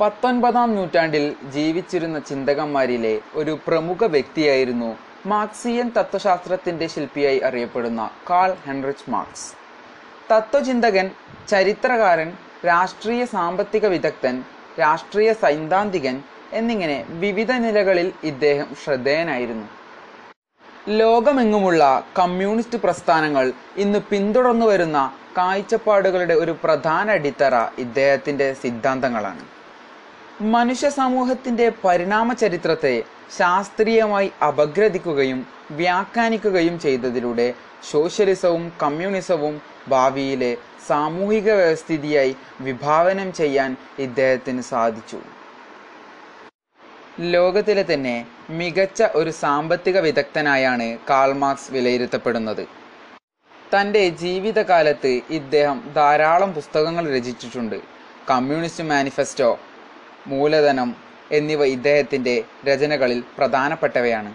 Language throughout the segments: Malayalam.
പത്തൊൻപതാം നൂറ്റാണ്ടിൽ ജീവിച്ചിരുന്ന ചിന്തകന്മാരിലെ ഒരു പ്രമുഖ വ്യക്തിയായിരുന്നു മാർക്സിയൻ തത്വശാസ്ത്രത്തിന്റെ ശില്പിയായി അറിയപ്പെടുന്ന കാൾ ഹെൻറിച്ച് മാർക്സ്. തത്വചിന്തകൻ ചരിത്രകാരൻ രാഷ്ട്രീയ സാമ്പത്തിക വിദഗ്ധൻ രാഷ്ട്രീയ സൈദ്ധാന്തികൻ എന്നിങ്ങനെ വിവിധ നിലകളിൽ ഇദ്ദേഹം ശ്രദ്ധേയനായിരുന്നു. ലോകമെങ്ങുമുള്ള കമ്മ്യൂണിസ്റ്റ് പ്രസ്ഥാനങ്ങൾ ഇന്ന് പിന്തുടർന്നു വരുന്ന കാഴ്ചപ്പാടുകളുടെ ഒരു പ്രധാന അടിത്തറ ഇദ്ദേഹത്തിന്റെ സിദ്ധാന്തങ്ങളാണ്. മനുഷ്യ സമൂഹത്തിന്റെ പരിണാമ ചരിത്രത്തെ ശാസ്ത്രീയമായി അപഗ്രഥിക്കുകയും വ്യാഖ്യാനിക്കുകയും ചെയ്തതിലൂടെ സോഷ്യലിസവും കമ്മ്യൂണിസവും ഭാവിയിലെ സാമൂഹിക വ്യവസ്ഥിതിയായി വിഭാവനം ചെയ്യാൻ ഇദ്ദേഹത്തിന് സാധിച്ചു. ലോകത്തിലെ തന്നെ മികച്ച ഒരു സാമ്പത്തിക വിദഗ്ധനായാണ് കാൾ മാർക്സ് വിലയിരുത്തപ്പെടുന്നത്. തന്റെ ജീവിതകാലത്ത് ഇദ്ദേഹം ധാരാളം പുസ്തകങ്ങൾ രചിച്ചിട്ടുണ്ട്. കമ്മ്യൂണിസ്റ്റ് മാനിഫെസ്റ്റോ മൂലധനം എന്നിവ ഇദ്ദേഹത്തിന്റെ രചനകളിൽ പ്രധാനപ്പെട്ടവയാണ്.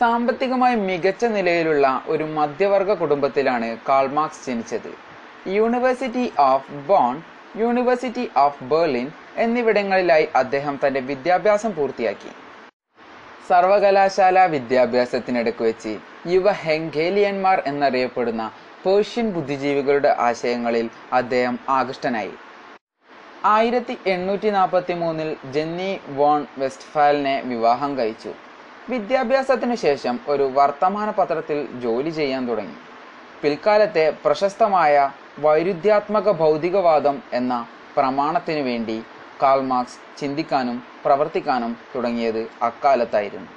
സാമ്പത്തികമായി മികച്ച നിലയിലുള്ള ഒരു മധ്യവർഗ കുടുംബത്തിലാണ് കാൾ മാർക്സ് ജനിച്ചത്. University of Bonn university of Berlin എന്നിവിടങ്ങളിലായി അദ്ദേഹം തന്റെ വിദ്യാഭ്യാസം പൂർത്തിയാക്കി. സർവകലാശാല വിദ്യാഭ്യാസത്തിനിടയ്ക്ക് വെച്ച് യുവ ഹെങ്കേലിയന്മാർ എന്നറിയപ്പെടുന്ന പേർഷ്യൻ ബുദ്ധിജീവികളുടെ ആശയങ്ങളിൽ അദ്ദേഹം ആകൃഷ്ടനായി. ആയിരത്തി എണ്ണൂറ്റി നാൽപ്പത്തി മൂന്നിൽ ജെന്നി വോൺ വെസ്റ്റ്ഫാലിനെ വിവാഹം കഴിച്ചു. വിദ്യാഭ്യാസത്തിനു ശേഷം ഒരു വർത്തമാന പത്രത്തിൽ ജോലി ചെയ്യാൻ തുടങ്ങി. പിൽക്കാലത്തെ പ്രശസ്തമായ വൈരുദ്ധ്യാത്മക ഭൗതികവാദം എന്ന പ്രമാണത്തിനു വേണ്ടി കാൾ മാർക്സ് ചിന്തിക്കാനും പ്രവർത്തിക്കാനും തുടങ്ങിയത് അക്കാലത്തായിരുന്നു.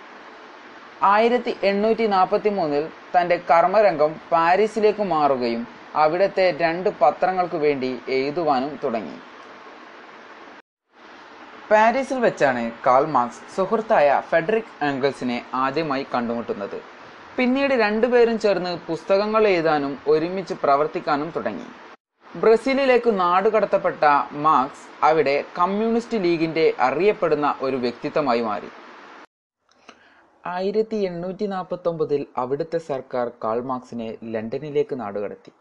ആയിരത്തി എണ്ണൂറ്റി നാൽപ്പത്തി മൂന്നിൽ തന്റെ കർമ്മരംഗം പാരീസിലേക്ക് മാറുകയും അവിടുത്തെ രണ്ട് പത്രങ്ങൾക്കു വേണ്ടി എഴുതുവാനും തുടങ്ങി. പാരീസിൽ വെച്ചാണ് കാൾ മാർക്സ് സുഹൃത്തായ ഫെഡറിക് ആംഗിൾസിനെ ആദ്യമായി കണ്ടുമുട്ടുന്നത്. പിന്നീട് രണ്ടുപേരും ചേർന്ന് പുസ്തകങ്ങൾ എഴുതാനും ഒരുമിച്ച് പ്രവർത്തിക്കാനും തുടങ്ങി. ബ്രസീലിലേക്ക് നാടുകടത്തപ്പെട്ട മാർക്സ് അവിടെ കമ്മ്യൂണിസ്റ്റ് ലീഗിന്റെ അറിയപ്പെടുന്ന ഒരു വ്യക്തിത്വമായി മാറി. ആയിരത്തി എണ്ണൂറ്റി നാൽപ്പത്തി ഒമ്പതിൽ അവിടുത്തെ സർക്കാർ കാൾ മാർക്സിനെ ലണ്ടനിലേക്ക് നാടുകടത്തി.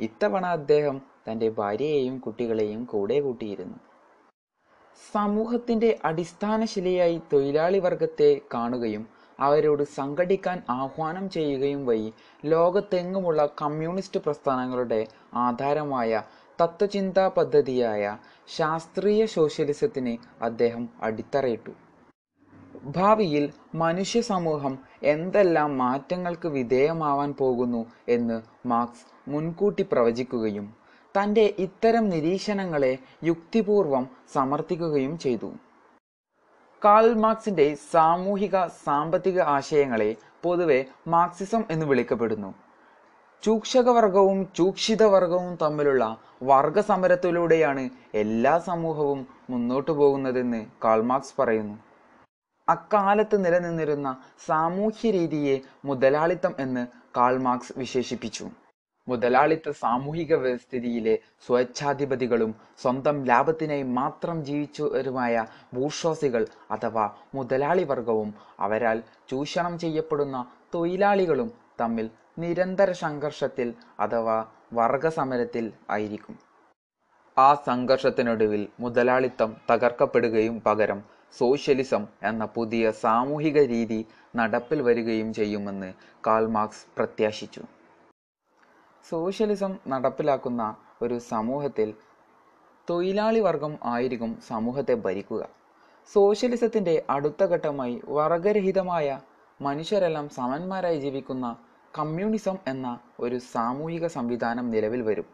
ഇത്തവണ അദ്ദേഹം തന്റെ ഭാര്യയെയും കുട്ടികളെയും കൂടെ കൂട്ടിയിരുന്നു. സമൂഹത്തിന്റെ അടിസ്ഥാനശിലയായി തൊഴിലാളി വർഗത്തെ കാണുകയും അവരോട് സംഘടിക്കാൻ ആഹ്വാനം ചെയ്യുകയും വഴി ലോകത്തെങ്ങുമുള്ള കമ്മ്യൂണിസ്റ്റ് പ്രസ്ഥാനങ്ങളുടെ ആധാരമായ തത്വചിന്താ പദ്ധതിയായ ശാസ്ത്രീയ സോഷ്യലിസത്തിന് അദ്ദേഹം അടിത്തറയിട്ടു. ഭാവിയിൽ മനുഷ്യ സമൂഹം എന്തെല്ലാം മാറ്റങ്ങൾക്ക് വിധേയമാവാൻ പോകുന്നു എന്ന് മാർക്സ് മുൻകൂട്ടി പ്രവചിക്കുകയും തന്റെ ഇത്തരം നിരീക്ഷണങ്ങളെ യുക്തിപൂർവം സമർത്ഥിക്കുകയും ചെയ്തു. കാൾ മാർക്സിന്റെ സാമൂഹിക സാമ്പത്തിക ആശയങ്ങളെ പൊതുവെ മാർക്സിസം എന്ന് വിളിക്കപ്പെടുന്നു. ചൂക്ഷകവർഗവും ചൂക്ഷിതവർഗവും തമ്മിലുള്ള വർഗസമരത്തിലൂടെയാണ് എല്ലാ സമൂഹവും മുന്നോട്ടു പോകുന്നതെന്ന് കാൾ മാർക്സ് പറയുന്നു. അക്കാലത്ത് നിലനിന്നിരുന്ന സാമൂഹ്യ രീതിയെ മുതലാളിത്തം എന്ന് കാൾ മാർക്സ് വിശേഷിപ്പിച്ചു. മുതലാളിത്ത സാമൂഹിക വ്യവസ്ഥിതിയിലെ സ്വേച്ഛാധിപതികളും സ്വന്തം ലാഭത്തിനായി മാത്രം ജീവിച്ചവരുമായ ബൂർഷോസികൾ അഥവാ മുതലാളി വർഗവും അവരാൽ ചൂഷണം ചെയ്യപ്പെടുന്ന തൊഴിലാളികളും തമ്മിൽ നിരന്തര സംഘർഷത്തിൽ അഥവാ വർഗസമരത്തിൽ ആയിരിക്കും. ആ സംഘർഷത്തിനൊടുവിൽ മുതലാളിത്തം തകർക്കപ്പെടുകയും പകരം സോഷ്യലിസം എന്ന പുതിയ സാമൂഹിക രീതി നടപ്പിൽ വരികയും ചെയ്യുമെന്ന് കാൾ മാർക്സ് പ്രത്യാശിച്ചു. സോഷ്യലിസം നടപ്പിലാക്കുന്ന ഒരു സമൂഹത്തിൽ തൊഴിലാളി വർഗം ആയിരിക്കും സമൂഹത്തെ ഭരിക്കുക. സോഷ്യലിസത്തിന്റെ അടുത്ത ഘട്ടമായി വർഗരഹിതമായ മനുഷ്യരെല്ലാം സമന്മാരായി ജീവിക്കുന്ന കമ്മ്യൂണിസം എന്ന ഒരു സാമൂഹിക സംവിധാനം നിലവിൽ വരും.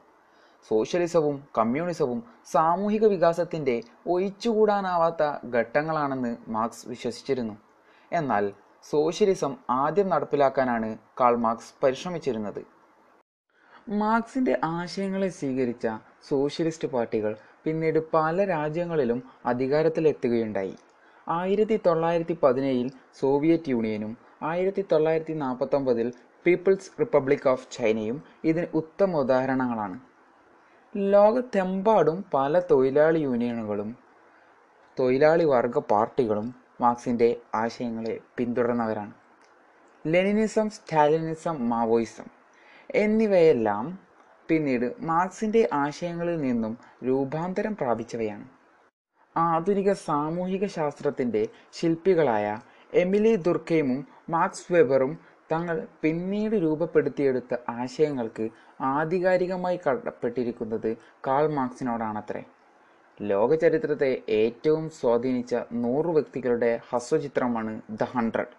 സോഷ്യലിസവും കമ്മ്യൂണിസവും സാമൂഹിക വികാസത്തിന്റെ ഒഴിച്ചുകൂടാനാവാത്ത ഘട്ടങ്ങളാണെന്ന് മാർക്സ് വിശ്വസിച്ചിരുന്നു. എന്നാൽ സോഷ്യലിസം ആദ്യം നടപ്പിലാക്കാനാണ് കാൾ മാർക്സ് പരിശ്രമിച്ചിരുന്നത്. മാർക്സിന്റെ ആശയങ്ങളെ സ്വീകരിച്ച സോഷ്യലിസ്റ്റ് പാർട്ടികൾ പിന്നീട് പല രാജ്യങ്ങളിലും അധികാരത്തിലെത്തുകയുണ്ടായി. ആയിരത്തി തൊള്ളായിരത്തി പതിനേഴിൽ സോവിയറ്റ് യൂണിയനും ആയിരത്തി തൊള്ളായിരത്തി നാൽപ്പത്തൊമ്പതിൽ പീപ്പിൾസ് റിപ്പബ്ലിക് ഓഫ് ചൈനയും ഇതിന് ഉത്തമ ഉദാഹരണങ്ങളാണ്. ലോകത്തെമ്പാടും പല തൊഴിലാളി യൂണിയനുകളും തൊഴിലാളി വർഗ പാർട്ടികളും മാർക്സിന്റെ ആശയങ്ങളെ പിന്തുടർന്നവരാണ്. Leninism Stalinism Maoism. എന്നിവയെല്ലാം പിന്നീട് മാർക്സിന്റെ ആശയങ്ങളിൽ നിന്നും രൂപാന്തരം പ്രാപിച്ചവയാണ്. ആധുനിക സാമൂഹിക ശാസ്ത്രത്തിന്റെ ശില്പികളായ എമിലി ദുർക്കെയ്മും മാർക്സ് വെബറും തങ്ങൾ പിന്നീട് രൂപപ്പെടുത്തിയെടുത്ത ആശയങ്ങൾക്ക് ആധികാരികമായി കടപ്പെട്ടിരിക്കുന്നത് കാൾ മാർക്സിനോടാണത്രേ. ലോകചരിത്രത്തെ ഏറ്റവും സ്വാധീനിച്ച നൂറ് വ്യക്തികളുടെ ഹസ്വചിത്രമാണ് ദ ഹൺഡ്രഡ്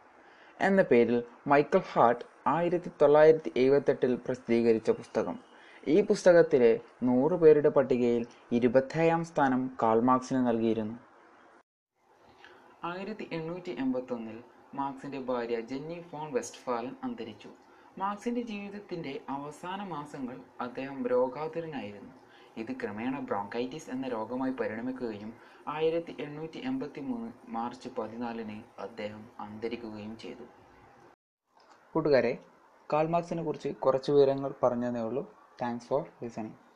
എന്ന പേരിൽ മൈക്കൽ ഹാർട്ട് ആയിരത്തി തൊള്ളായിരത്തി എഴുപത്തെട്ടിൽ പ്രസിദ്ധീകരിച്ച പുസ്തകം. ഈ പുസ്തകത്തിലെ നൂറ് പേരുടെ പട്ടികയിൽ ഇരുപത്തേഴാം സ്ഥാനം കാൾമാർക്സിന് നൽകിയിരുന്നു. ആയിരത്തി എണ്ണൂറ്റി എൺപത്തി ഒന്നിൽ മാർക്സിന്റെ ഭാര്യ ജെന്നി ഫോൺ വെസ്റ്റ്ഫാലൻ അന്തരിച്ചു. മാർക്സിന്റെ ജീവിതത്തിന്റെ അവസാന മാസങ്ങൾ അദ്ദേഹം രോഗാതുരനായിരുന്നു. ഇത് ക്രമേണ ബ്രോങ്കൈറ്റിസ് എന്ന രോഗമായി പരിണമിക്കുകയും ആയിരത്തി എണ്ണൂറ്റി എൺപത്തി മൂന്ന് മാർച്ച് പതിനാലിന് അദ്ദേഹം അന്തരിക്കുകയും ചെയ്തു. കൂട്ടുകാരെ കാൾ മാർക്സിനെ കുറിച്ച് കുറച്ച് വിവരങ്ങൾ പറഞ്ഞതേ ഉള്ളൂ. Thanks for listening